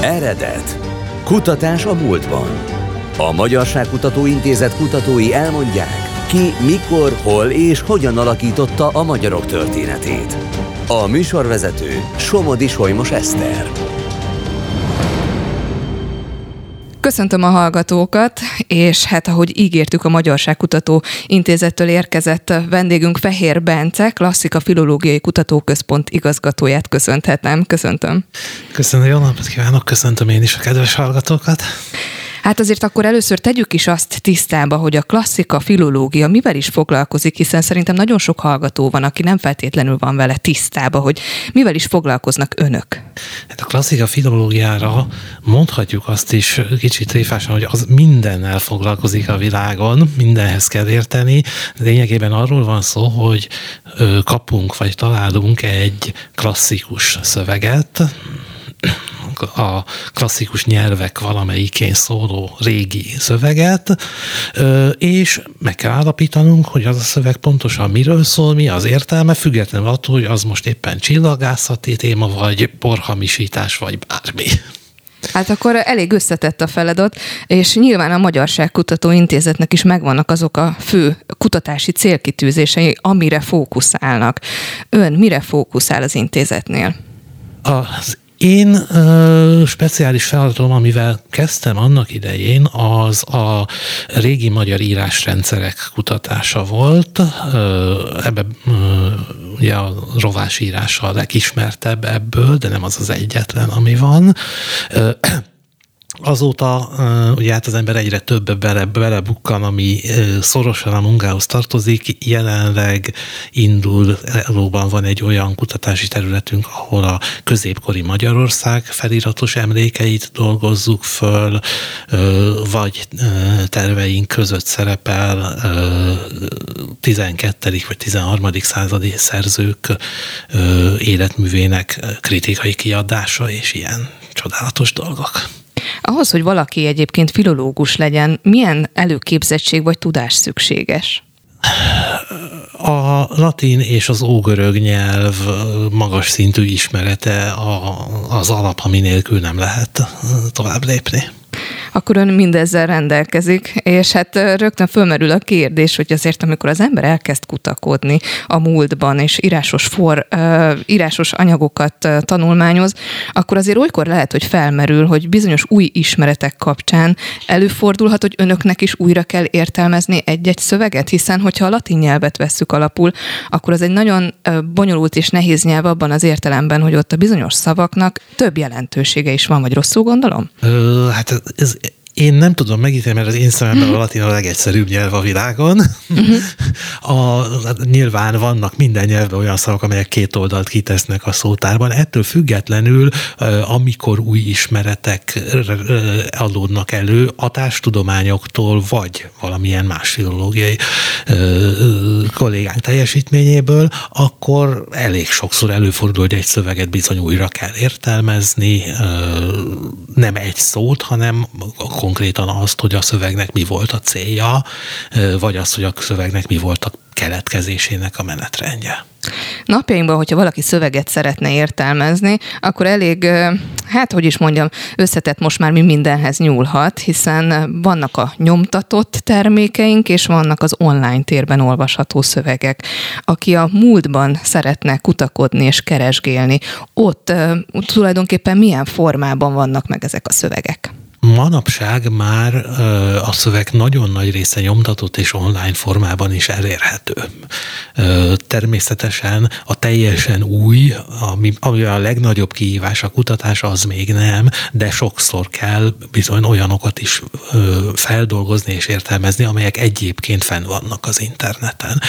Eredet. Kutatás a múltban. A Magyarságkutató Intézet kutatói elmondják, ki, mikor, hol és hogyan alakította a magyarok történetét. A műsorvezető Somodi Solymos Eszter. Köszöntöm a hallgatókat, és hát ahogy ígértük a Magyarságkutató Intézettől érkezett vendégünk Fehér Bence, Klasszika Filológiai Kutatóközpont igazgatóját köszönhetem. Köszöntöm. Köszönöm, jó napot kívánok, köszöntöm én is a kedves hallgatókat. Hát azért akkor először tegyük is azt tisztába, hogy a klasszika filológia mivel is foglalkozik, hiszen szerintem nagyon sok hallgató van, aki nem feltétlenül van vele tisztába, hogy mivel is foglalkoznak önök. Hát a klasszika filológiára mondhatjuk azt is kicsit tréfásan, hogy az mindennel foglalkozik a világon, mindenhez kell érteni. Lényegében arról van szó, hogy kapunk vagy találunk egy klasszikus szöveget, a klasszikus nyelvek valamelyikén szóló régi szöveget, és meg kell állapítanunk, hogy az a szöveg pontosan miről szól, mi az értelme, függetlenül attól, hogy az most éppen csillagászati téma, vagy porhamisítás, vagy bármi. Hát akkor elég összetett a feladat, és nyilván a Magyarságkutató Intézetnek is megvannak azok a fő kutatási célkitűzései, amire fókuszálnak. Ön mire fókuszál az intézetnél? Az én ö, speciális feladatom, amivel kezdtem annak idején, az a régi magyar írásrendszerek kutatása volt. Ö, ebbe ö, ugye a rovás írása a legismertebb ebből, de nem az az egyetlen, ami van. Ö, Azóta ugye hát az ember egyre több bele, belebukkan, ami szorosan a munkához tartozik. Jelenleg indul, valóban van egy olyan kutatási területünk, ahol a középkori Magyarország feliratos emlékeit dolgozzuk föl, vagy terveink között szerepel 12. vagy 13. századi szerzők életművének kritikai kiadása és ilyen csodálatos dolgok. Ahhoz, hogy valaki egyébként filológus legyen, milyen előképzettség vagy tudás szükséges? A latin és az ógörög nyelv magas szintű ismerete az alap, ami nélkül nem lehet tovább lépni akkor ön mindezzel rendelkezik, és hát rögtön fölmerül a kérdés, hogy azért, amikor az ember elkezd kutakodni a múltban, és írásos, for, írásos anyagokat tanulmányoz, akkor azért olykor lehet, hogy felmerül, hogy bizonyos új ismeretek kapcsán előfordulhat, hogy önöknek is újra kell értelmezni egy-egy szöveget, hiszen hogyha a latin nyelvet vesszük alapul, akkor az egy nagyon bonyolult és nehéz nyelv abban az értelemben, hogy ott a bizonyos szavaknak több jelentősége is van, vagy rosszul gondolom? Hát ez én nem tudom megítélni, mert az én szememben a latin a legegyszerűbb nyelv a világon. Uh-huh. A, nyilván vannak minden nyelvben olyan szavak, amelyek két oldalt kitesznek a szótárban. Ettől függetlenül, amikor új ismeretek adódnak elő, a társtudományoktól, vagy valamilyen más filológiai kollégánk teljesítményéből, akkor elég sokszor előfordul, hogy egy szöveget bizony újra kell értelmezni, nem egy szót, hanem konkrétan azt, hogy a szövegnek mi volt a célja, vagy azt, hogy a szövegnek mi volt a keletkezésének a menetrendje. Napjainkban, hogyha valaki szöveget szeretne értelmezni, akkor elég, hát hogy is mondjam, összetett most már mi mindenhez nyúlhat, hiszen vannak a nyomtatott termékeink, és vannak az online térben olvasható szövegek. Aki a múltban szeretne kutakodni és keresgélni, ott tulajdonképpen milyen formában vannak meg ezek a szövegek? Manapság már a szöveg nagyon nagy része nyomtatott és online formában is elérhető. Természetesen a teljesen új, ami, ami a legnagyobb kihívás a kutatás, az még nem, de sokszor kell bizony olyanokat is feldolgozni és értelmezni, amelyek egyébként fenn vannak az interneten.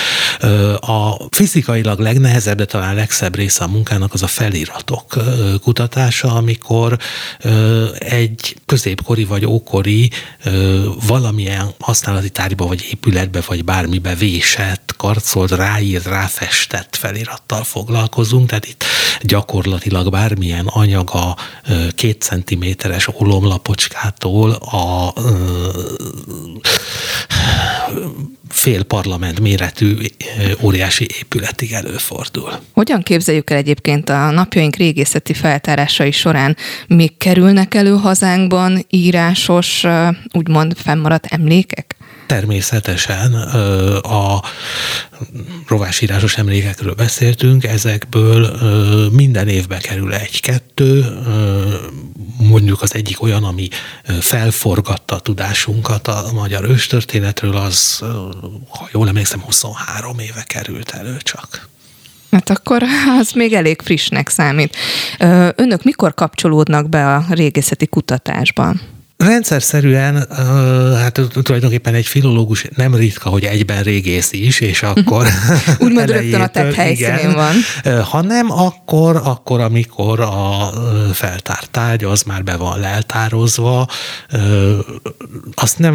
A fizikailag legnehezebb, de talán legszebb része a munkának az a feliratok kutatása, amikor egy közép középkori vagy ókori ö, valamilyen használati tárgyba, vagy épületbe, vagy bármibe vésett, karcolt, ráírt, ráfestett felirattal foglalkozunk, tehát itt gyakorlatilag bármilyen anyaga két centiméteres olomlapocskától a ö, fél parlament méretű óriási épületig előfordul. Hogyan képzeljük el egyébként a napjaink régészeti feltárásai során, még kerülnek elő hazánkban írásos, úgymond fennmaradt emlékek? Természetesen a rovásírásos emlékekről beszéltünk, ezekből minden évbe kerül egy-kettő, mondjuk az egyik olyan, ami felforgatta a tudásunkat a magyar őstörténetről, az, ha jól emlékszem, 23 éve került elő csak. Hát akkor az még elég frissnek számít. Önök mikor kapcsolódnak be a régészeti kutatásban? Rendszer szerűen, hát tulajdonképpen egy filológus nem ritka, hogy egyben régész is, és akkor Úgymond rögtön a tett helyszínén van. Ha nem, akkor, akkor amikor a feltárt tárgy az már be van leltározva, azt nem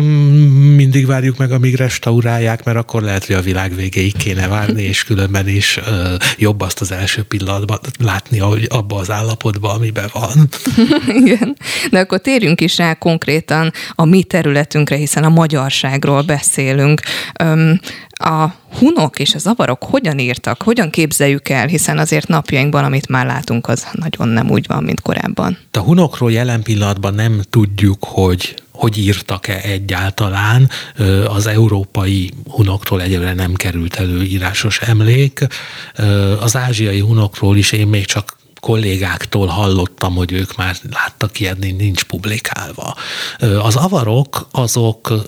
mindig várjuk meg, amíg restaurálják, mert akkor lehet, hogy a világ végéig kéne várni, és különben is jobb azt az első pillanatban látni, abba az állapotban, amiben van. Igen, de akkor térjünk is rá konkrétan a mi területünkre, hiszen a magyarságról beszélünk. A hunok és a zavarok hogyan írtak, hogyan képzeljük el, hiszen azért napjainkban, amit már látunk, az nagyon nem úgy van, mint korábban. A hunokról jelen pillanatban nem tudjuk, hogy hogy írtak-e egyáltalán. Az európai hunoktól egyelőre nem került elő írásos emlék. Az ázsiai hunokról is én még csak kollégáktól hallottam, hogy ők már láttak ilyet, nincs publikálva. Az avarok azoktól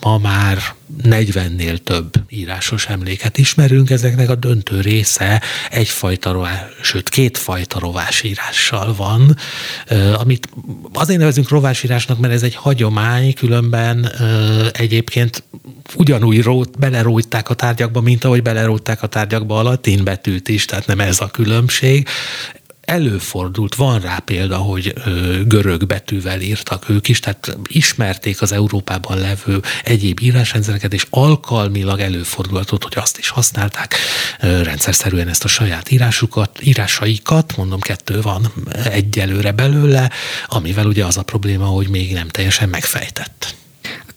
ma már 40-nél több írásos emléket ismerünk, ezeknek a döntő része egyfajta rovás, sőt kétfajta rovásírással van, amit azért nevezünk rovásírásnak, mert ez egy hagyomány, különben egyébként ugyanúgy rót, a tárgyakba, mint ahogy belerójták a tárgyakba a latin betűt is, tehát nem ez a különbség előfordult, van rá példa, hogy görög betűvel írtak ők is, tehát ismerték az Európában levő egyéb írásrendszereket, és alkalmilag előfordulhatott, hogy azt is használták rendszerszerűen ezt a saját írásukat, írásaikat, mondom, kettő van egyelőre belőle, amivel ugye az a probléma, hogy még nem teljesen megfejtett.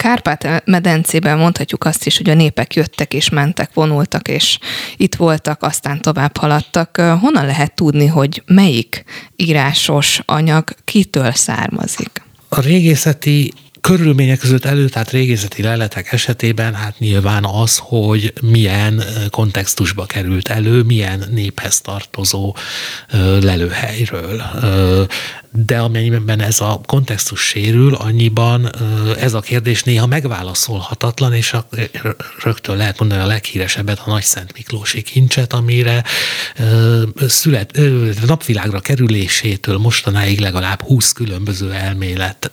Kárpát-medencében mondhatjuk azt is, hogy a népek jöttek és mentek, vonultak, és itt voltak, aztán tovább haladtak. Honnan lehet tudni, hogy melyik írásos anyag kitől származik? A régészeti körülmények között elő, tehát régészeti leletek esetében hát nyilván az, hogy milyen kontextusba került elő, milyen néphez tartozó lelőhelyről de amennyiben ez a kontextus sérül, annyiban ez a kérdés néha megválaszolhatatlan, és a, rögtön lehet mondani a leghíresebbet, a Nagy Szent Miklósi kincset, amire szület, napvilágra kerülésétől mostanáig legalább 20 különböző elmélet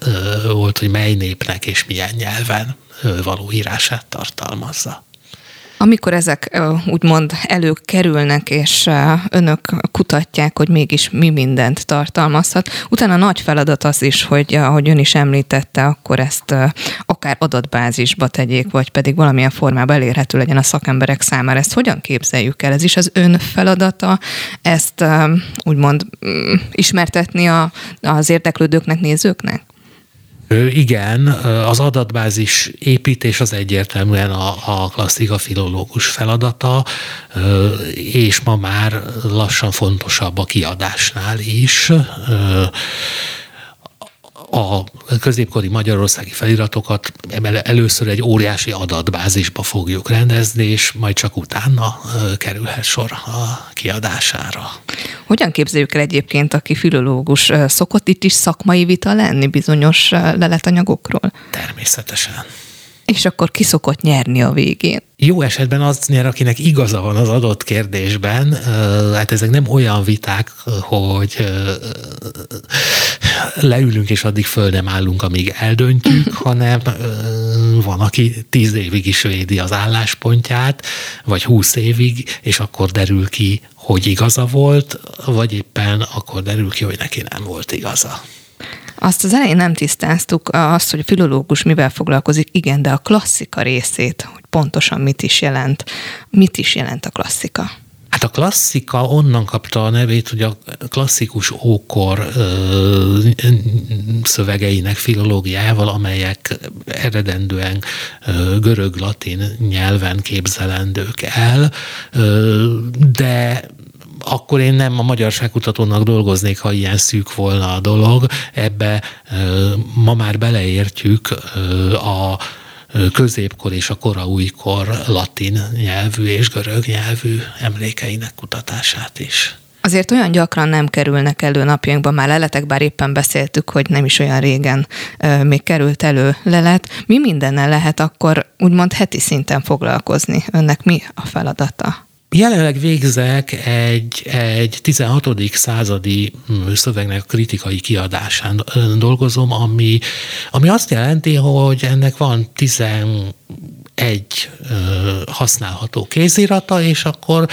volt, hogy mely népnek és milyen nyelven való írását tartalmazza. Amikor ezek úgymond előkerülnek, és önök kutatják, hogy mégis mi mindent tartalmazhat, utána nagy feladat az is, hogy ahogy ön is említette, akkor ezt akár adatbázisba tegyék, vagy pedig valamilyen formában elérhető legyen a szakemberek számára. Ezt hogyan képzeljük el? Ez is az ön feladata, ezt úgymond mm, ismertetni a, az érdeklődőknek, nézőknek? Igen, az adatbázis építés az egyértelműen a, a klasszika filológus feladata, és ma már lassan fontosabb a kiadásnál is a középkori magyarországi feliratokat először egy óriási adatbázisba fogjuk rendezni, és majd csak utána kerülhet sor a kiadására. Hogyan képzeljük el egyébként, aki filológus, szokott itt is szakmai vita lenni bizonyos leletanyagokról? Természetesen és akkor ki szokott nyerni a végén. Jó esetben az nyer, akinek igaza van az adott kérdésben. Hát ezek nem olyan viták, hogy leülünk és addig föl nem állunk, amíg eldöntjük, hanem van, aki tíz évig is védi az álláspontját, vagy húsz évig, és akkor derül ki, hogy igaza volt, vagy éppen akkor derül ki, hogy neki nem volt igaza. Azt az elején nem tisztáztuk, azt, hogy a filológus mivel foglalkozik, igen, de a klasszika részét, hogy pontosan mit is jelent, mit is jelent a klasszika. Hát a klasszika onnan kapta a nevét, hogy a klasszikus ókor ö, szövegeinek filológiával, amelyek eredendően görög-latin nyelven képzelendők el, ö, de akkor én nem a magyarságkutatónak dolgoznék, ha ilyen szűk volna a dolog. Ebbe ma már beleértjük a középkor és a kora újkor latin nyelvű és görög nyelvű emlékeinek kutatását is. Azért olyan gyakran nem kerülnek elő napjainkban, már leletek, bár éppen beszéltük, hogy nem is olyan régen még került elő lelet. Mi mindennel lehet akkor úgymond heti szinten foglalkozni? Önnek mi a feladata? Jelenleg végzek egy, egy 16. századi mm, szövegnek kritikai kiadásán dolgozom, ami, ami azt jelenti, hogy ennek van 11 használható kézirata, és akkor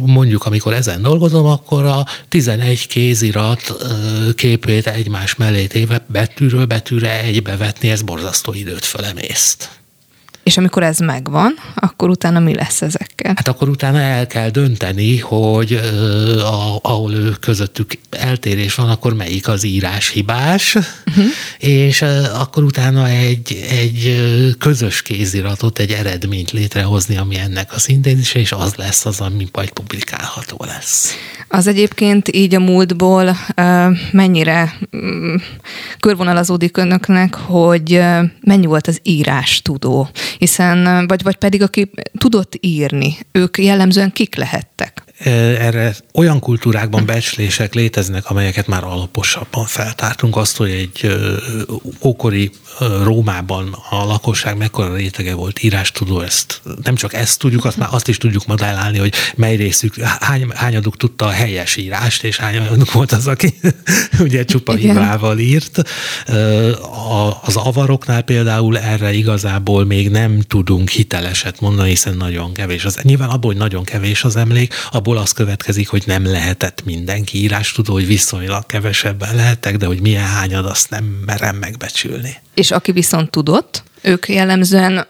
mondjuk, amikor ezen dolgozom, akkor a 11 kézirat képét egymás mellé téve betűről betűre egybevetni, ez borzasztó időt fölemészt. És amikor ez megvan, akkor utána mi lesz ezekkel? Hát akkor utána el kell dönteni, hogy uh, ahol ő közöttük eltérés van, akkor melyik az írás hibás, uh-huh. és uh, akkor utána egy, egy közös kéziratot, egy eredményt létrehozni, ami ennek a szintézise, és az lesz az, ami majd publikálható lesz. Az egyébként így a múltból uh, mennyire um, körvonalazódik önöknek, hogy mennyi volt az írás tudó? Hiszen, vagy, vagy pedig aki tudott írni, ők jellemzően kik lehettek? Erre olyan kultúrákban becslések léteznek, amelyeket már alaposabban feltártunk. Azt, hogy egy ókori Rómában a lakosság mekkora rétege volt írástudó, ezt nem csak ezt tudjuk, azt már azt is tudjuk modellálni, hogy mely részük, hány, hányaduk tudta a helyes írást, és hányaduk volt az, aki ugye csupa hibával írt. Az avaroknál például erre igazából még nem tudunk hiteleset mondani, hiszen nagyon kevés. Az, nyilván abból, hogy nagyon kevés az emlék, abból az következik, hogy nem lehetett mindenki írástudó, hogy viszonylag kevesebben lehettek, de hogy milyen hányad, azt nem merem megbecsülni. És aki viszont tudott, ők jellemzően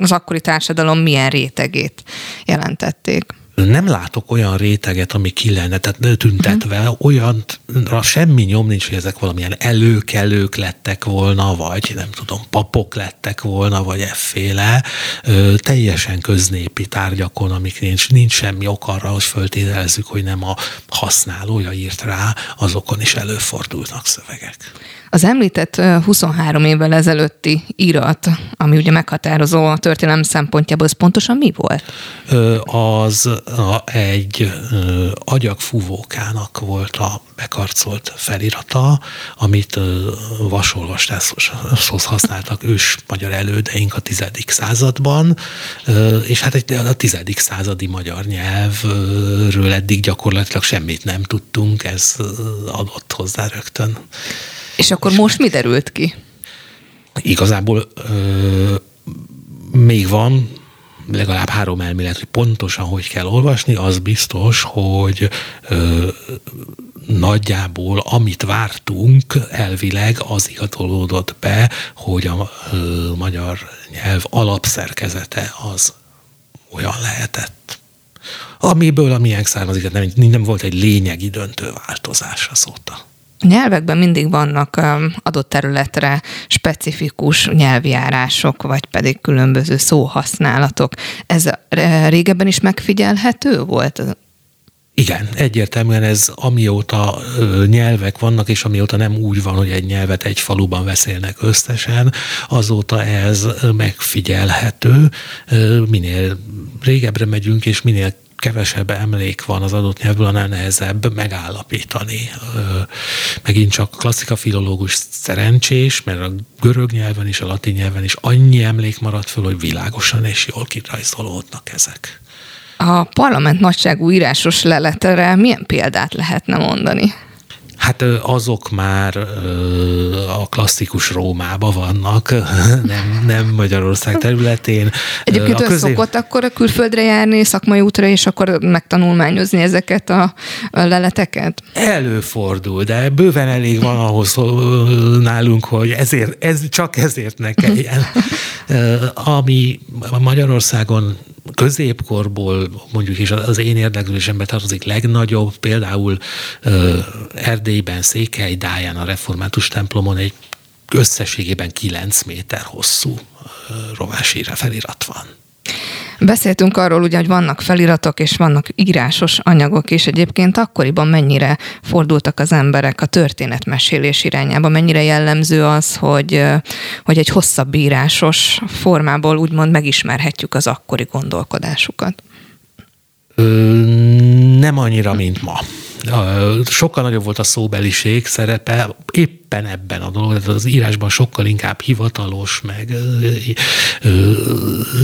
az akkori társadalom milyen rétegét jelentették nem látok olyan réteget, ami ki lenne tehát tüntetve, uh-huh. olyanra semmi nyom nincs, hogy ezek valamilyen előkelők lettek volna, vagy nem tudom, papok lettek volna, vagy efféle, ö, teljesen köznépi tárgyakon, amik nincs, nincs semmi ok arra, hogy föltételezzük, hogy nem a használója írt rá, azokon is előfordulnak szövegek. Az említett 23 évvel ezelőtti irat, ami ugye meghatározó a történelem szempontjából, az pontosan mi volt? Az egy agyagfúvókának volt a bekarcolt felirata, amit vasolvastáshoz használtak ős magyar elődeink a tizedik században, és hát egy, a tizedik századi magyar nyelvről eddig gyakorlatilag semmit nem tudtunk, ez adott hozzá rögtön. És akkor és most mi derült ki? Igazából ö, még van legalább három elmélet, hogy pontosan hogy kell olvasni, az biztos, hogy ö, nagyjából amit vártunk elvileg, az igazolódott be, hogy a ö, magyar nyelv alapszerkezete az olyan lehetett. Amiből a miénk származik, nem, nem volt egy lényegi döntő változás azóta. Nyelvekben mindig vannak adott területre specifikus nyelvjárások, vagy pedig különböző szóhasználatok. Ez régebben is megfigyelhető volt? Igen, egyértelműen ez amióta nyelvek vannak, és amióta nem úgy van, hogy egy nyelvet egy faluban beszélnek összesen, azóta ez megfigyelhető. Minél régebbre megyünk, és minél kevesebb emlék van az adott nyelvből, annál nehezebb megállapítani. Megint csak klasszika filológus szerencsés, mert a görög nyelven és a latin nyelven is annyi emlék maradt föl, hogy világosan és jól kirajzolódnak ezek. A parlament nagyságú írásos leletre milyen példát lehetne mondani? Hát azok már a klasszikus Rómában vannak, nem, nem Magyarország területén. Egyébként a közé... szokott akkor a külföldre járni szakmai útra, és akkor megtanulmányozni ezeket a leleteket? Előfordul, de bőven elég van ahhoz nálunk, hogy ezért, ez, csak ezért ne kelljen. Ami Magyarországon középkorból mondjuk is az én érdeklődésembe tartozik legnagyobb, például Erdélyben Székely a református templomon egy összességében 9 méter hosszú rovási felirat van. Beszéltünk arról ugye, hogy vannak feliratok és vannak írásos anyagok is. Egyébként akkoriban mennyire fordultak az emberek a történetmesélés irányába, mennyire jellemző az, hogy, hogy egy hosszabb írásos formából úgymond megismerhetjük az akkori gondolkodásukat? Nem annyira, mint ma sokkal nagyobb volt a szóbeliség szerepe, éppen ebben a dolog, az írásban sokkal inkább hivatalos, meg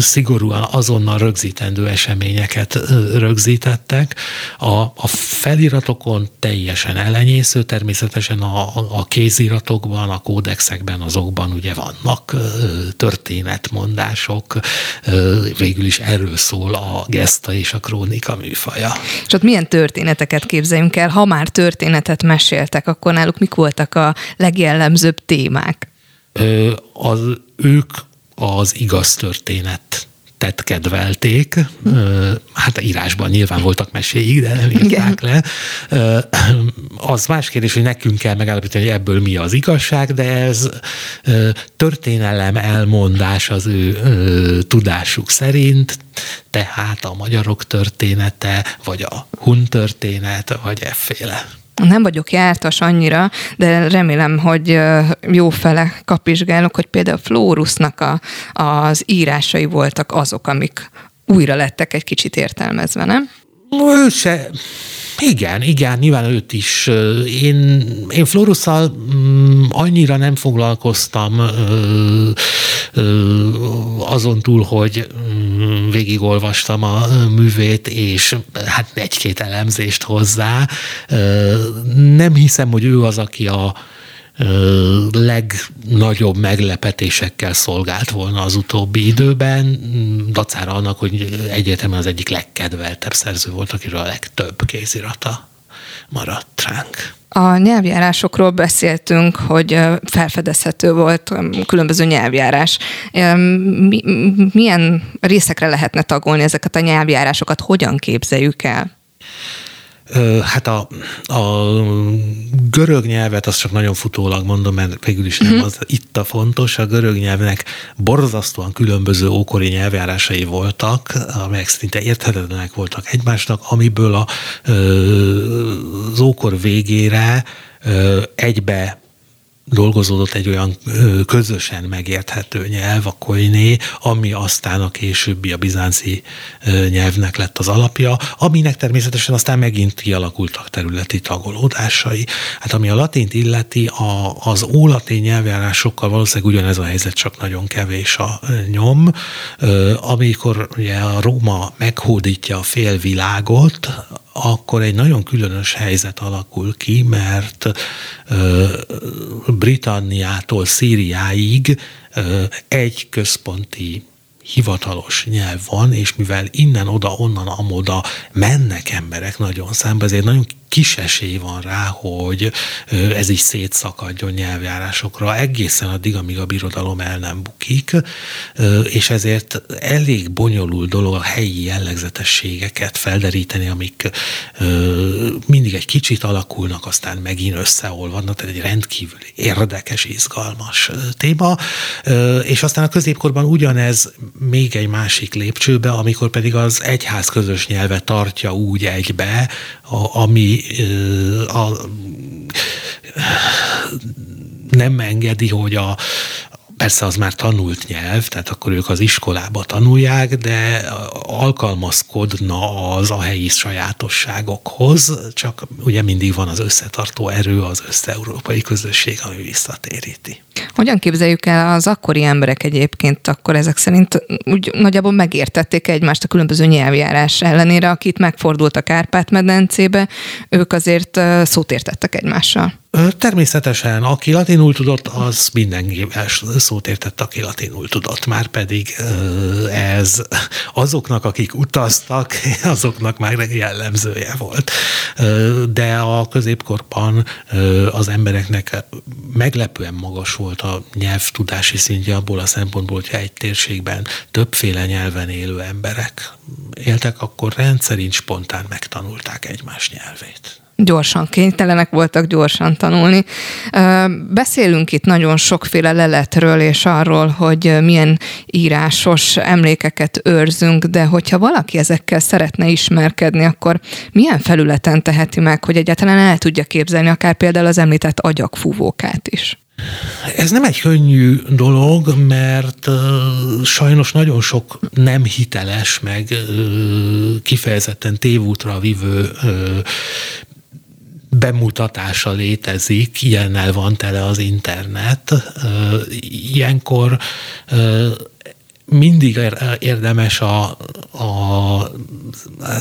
szigorúan azonnal rögzítendő eseményeket rögzítettek. A, a feliratokon teljesen elenyésző, természetesen a, a kéziratokban, a kódexekben, azokban ugye vannak történetmondások, végül is erről szól a geszta és a krónika műfaja. És ott milyen történeteket képzeljünk el, ha már történetet meséltek, akkor náluk mik voltak a legjellemzőbb témák? Ö, az, ők az igaz történet tett kedvelték. Hát írásban nyilván voltak meséig, de nem írták le. Az más kérdés, hogy nekünk kell megállapítani, hogy ebből mi az igazság, de ez történelem elmondás az ő tudásuk szerint, tehát a magyarok története, vagy a hun történet, vagy efféle. Nem vagyok jártas annyira, de remélem, hogy jó fele kapizsgálok, hogy például Flórusnak a, az írásai voltak azok, amik újra lettek egy kicsit értelmezve, nem? Ő se, igen, igen, nyilván őt is. Én, én Florusszal mm, annyira nem foglalkoztam azon túl, hogy mm, végigolvastam a művét, és hát egy-két elemzést hozzá. Nem hiszem, hogy ő az, aki a, legnagyobb meglepetésekkel szolgált volna az utóbbi időben, dacára annak, hogy egyértelműen az egyik legkedveltebb szerző volt, akiről a legtöbb kézirata maradt ránk. A nyelvjárásokról beszéltünk, hogy felfedezhető volt különböző nyelvjárás. Milyen részekre lehetne tagolni ezeket a nyelvjárásokat? Hogyan képzeljük el? Hát a, a görög nyelvet azt csak nagyon futólag mondom, mert végül is nem mhm. az itt a fontos. A görög nyelvnek borzasztóan különböző ókori nyelvjárásai voltak, amelyek szinte érthetetlenek voltak egymásnak, amiből a, az ókor végére egybe dolgozódott egy olyan közösen megérthető nyelv, a koiné, ami aztán a későbbi a bizánci nyelvnek lett az alapja, aminek természetesen aztán megint kialakultak területi tagolódásai. Hát ami a latint illeti, a, az ólatin nyelvjárásokkal valószínűleg ugyanez a helyzet, csak nagyon kevés a nyom. Amikor ugye a Róma meghódítja a félvilágot, akkor egy nagyon különös helyzet alakul ki, mert Britanniától Szíriáig egy központi hivatalos nyelv van, és mivel innen, oda, onnan, amoda mennek emberek nagyon számba, ezért nagyon kis esély van rá, hogy ez is szétszakadjon nyelvjárásokra egészen addig, amíg a birodalom el nem bukik, és ezért elég bonyolult dolog a helyi jellegzetességeket felderíteni, amik mindig egy kicsit alakulnak, aztán megint összeolvadnak, tehát egy rendkívül érdekes, izgalmas téma, és aztán a középkorban ugyanez még egy másik lépcsőbe, amikor pedig az egyház közös nyelve tartja úgy egybe, ami a, nem engedi, hogy a, Persze az már tanult nyelv, tehát akkor ők az iskolába tanulják, de alkalmazkodna az a helyi sajátosságokhoz, csak ugye mindig van az összetartó erő, az össze-európai közösség, ami visszatéríti. Hogyan képzeljük el az akkori emberek egyébként, akkor ezek szerint úgy nagyjából megértették egymást a különböző nyelvjárás ellenére, akit megfordult a Kárpát-medencébe, ők azért szót értettek egymással. Természetesen, aki latinul tudott, az mindenkivel szót értett, aki latinul tudott. Már pedig ez azoknak, akik utaztak, azoknak már jellemzője volt. De a középkorban az embereknek meglepően magas volt a nyelvtudási szintje abból a szempontból, hogyha egy térségben többféle nyelven élő emberek éltek, akkor rendszerint spontán megtanulták egymás nyelvét gyorsan kénytelenek voltak gyorsan tanulni. Beszélünk itt nagyon sokféle leletről és arról, hogy milyen írásos emlékeket őrzünk, de hogyha valaki ezekkel szeretne ismerkedni, akkor milyen felületen teheti meg, hogy egyáltalán el tudja képzelni akár például az említett agyagfúvókát is? Ez nem egy könnyű dolog, mert sajnos nagyon sok nem hiteles, meg kifejezetten tévútra vivő uh, bemutatása létezik, ilyennel van tele az internet. Ilyenkor mindig érdemes a, a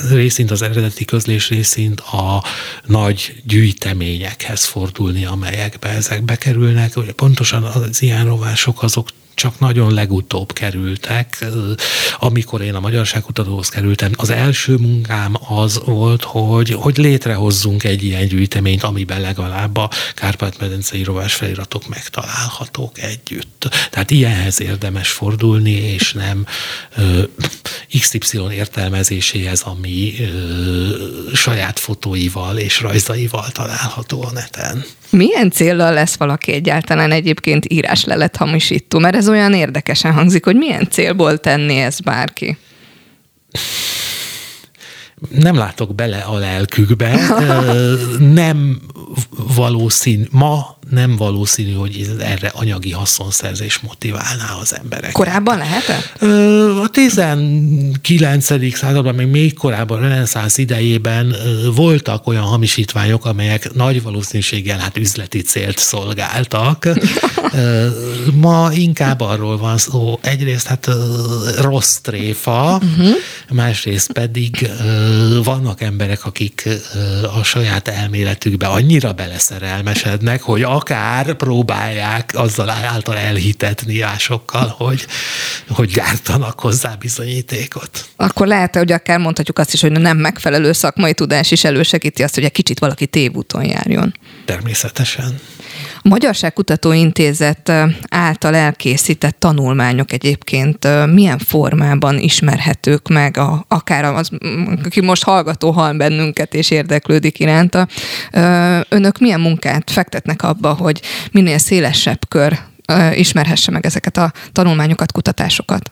részint az eredeti közlés részint a nagy gyűjteményekhez fordulni, amelyekbe ezek bekerülnek. Ugye pontosan az ilyen rovások azok csak nagyon legutóbb kerültek. Amikor én a magyarságkutatóhoz kerültem, az első munkám az volt, hogy, hogy létrehozzunk egy ilyen gyűjteményt, amiben legalább a Kárpát-medencei rovás feliratok megtalálhatók együtt. Tehát ilyenhez érdemes fordulni, és nem ö, XY értelmezéséhez, ami ö, saját fotóival és rajzaival található a neten. Milyen célral lesz valaki egyáltalán egyébként íráslelet hamisító? Mert ez olyan érdekesen hangzik, hogy milyen célból tenni ez bárki? nem látok bele a lelkükbe, nem valószínű, ma nem valószínű, hogy erre anyagi haszonszerzés motiválná az embereket. Korábban lehetett? A 19. században, még még korábban, reneszánsz idejében voltak olyan hamisítványok, amelyek nagy valószínűséggel hát üzleti célt szolgáltak. Ma inkább arról van szó, egyrészt hát rossz tréfa, uh-huh. másrészt pedig vannak emberek, akik a saját elméletükbe annyira beleszerelmesednek, hogy akár próbálják azzal által elhitetni másokkal, hogy, hogy gyártanak hozzá bizonyítékot. Akkor lehet, hogy akár mondhatjuk azt is, hogy nem megfelelő szakmai tudás is elősegíti azt, hogy egy kicsit valaki tévúton járjon. Természetesen. A Magyarságkutató Intézet által elkészített tanulmányok egyébként milyen formában ismerhetők meg, a, akár az, aki most hallgató hall bennünket és érdeklődik iránta. Önök milyen munkát fektetnek abba, hogy minél szélesebb kör ismerhesse meg ezeket a tanulmányokat, kutatásokat?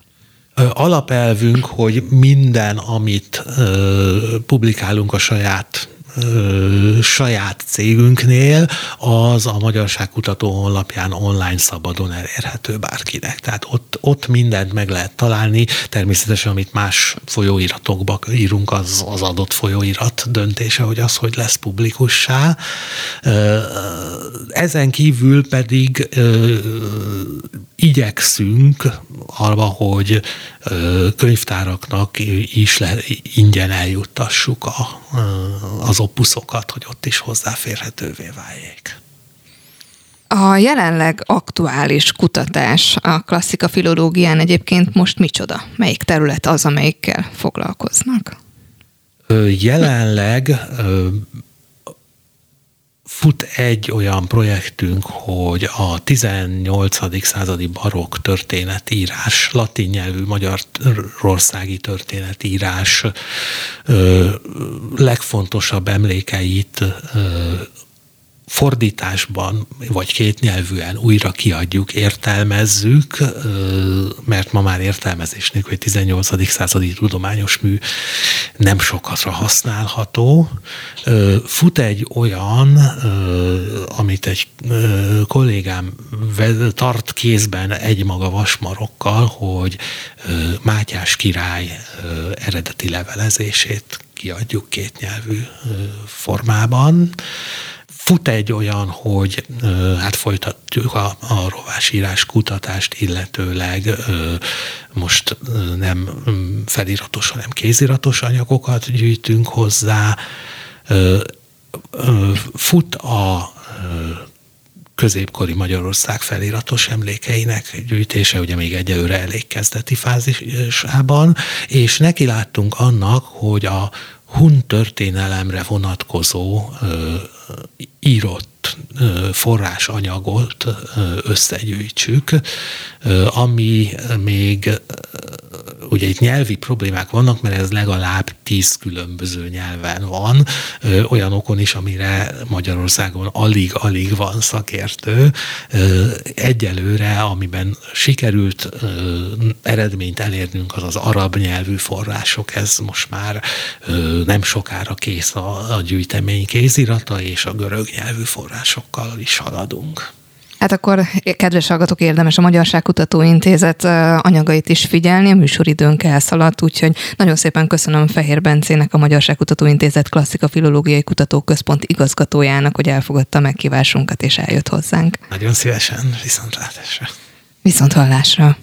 Alapelvünk, hogy minden, amit publikálunk a saját saját cégünknél, az a Magyarságkutató honlapján online szabadon elérhető bárkinek. Tehát ott, ott mindent meg lehet találni. Természetesen, amit más folyóiratokba írunk, az az adott folyóirat döntése, hogy az, hogy lesz publikussá. Ezen kívül pedig igyekszünk arra, hogy könyvtáraknak is le, ingyen eljuttassuk a, az opuszokat, hogy ott is hozzáférhetővé váljék. A jelenleg aktuális kutatás a klasszika filológián egyébként most micsoda? Melyik terület az, amelyikkel foglalkoznak? Jelenleg fut egy olyan projektünk, hogy a 18. századi barokk történetírás, latin nyelvű magyarországi történetírás legfontosabb emlékeit fordításban, vagy kétnyelvűen újra kiadjuk, értelmezzük, mert ma már értelmezés nélkül egy 18. századi tudományos mű nem sokatra használható. Fut egy olyan, amit egy kollégám tart kézben egy maga vasmarokkal, hogy Mátyás király eredeti levelezését kiadjuk kétnyelvű formában. Fut egy olyan, hogy hát folytatjuk a, a rovásírás kutatást, illetőleg most nem feliratos, hanem kéziratos anyagokat gyűjtünk hozzá. Fut a középkori Magyarország feliratos emlékeinek gyűjtése, ugye még egyelőre elég kezdeti fázisában, és neki láttunk annak, hogy a hun történelemre vonatkozó írott forrásanyagot összegyűjtsük, ami még ugye itt nyelvi problémák vannak, mert ez legalább tíz különböző nyelven van, ö, olyanokon is, amire Magyarországon alig-alig van szakértő. Egyelőre, amiben sikerült eredményt elérnünk, az az arab nyelvű források, ez most már nem sokára kész a, a gyűjtemény kézirata, és a görög nyelvű forrásokkal is haladunk. Hát akkor, kedves hallgatók, érdemes a Magyarságkutató Intézet anyagait is figyelni, a műsoridőnk elszaladt, úgyhogy nagyon szépen köszönöm Fehér Bencének, a Magyarságkutató Intézet Klasszika Filológiai Kutatóközpont igazgatójának, hogy elfogadta meghívásunkat és eljött hozzánk. Nagyon szívesen, viszontlátásra. Viszont hallásra.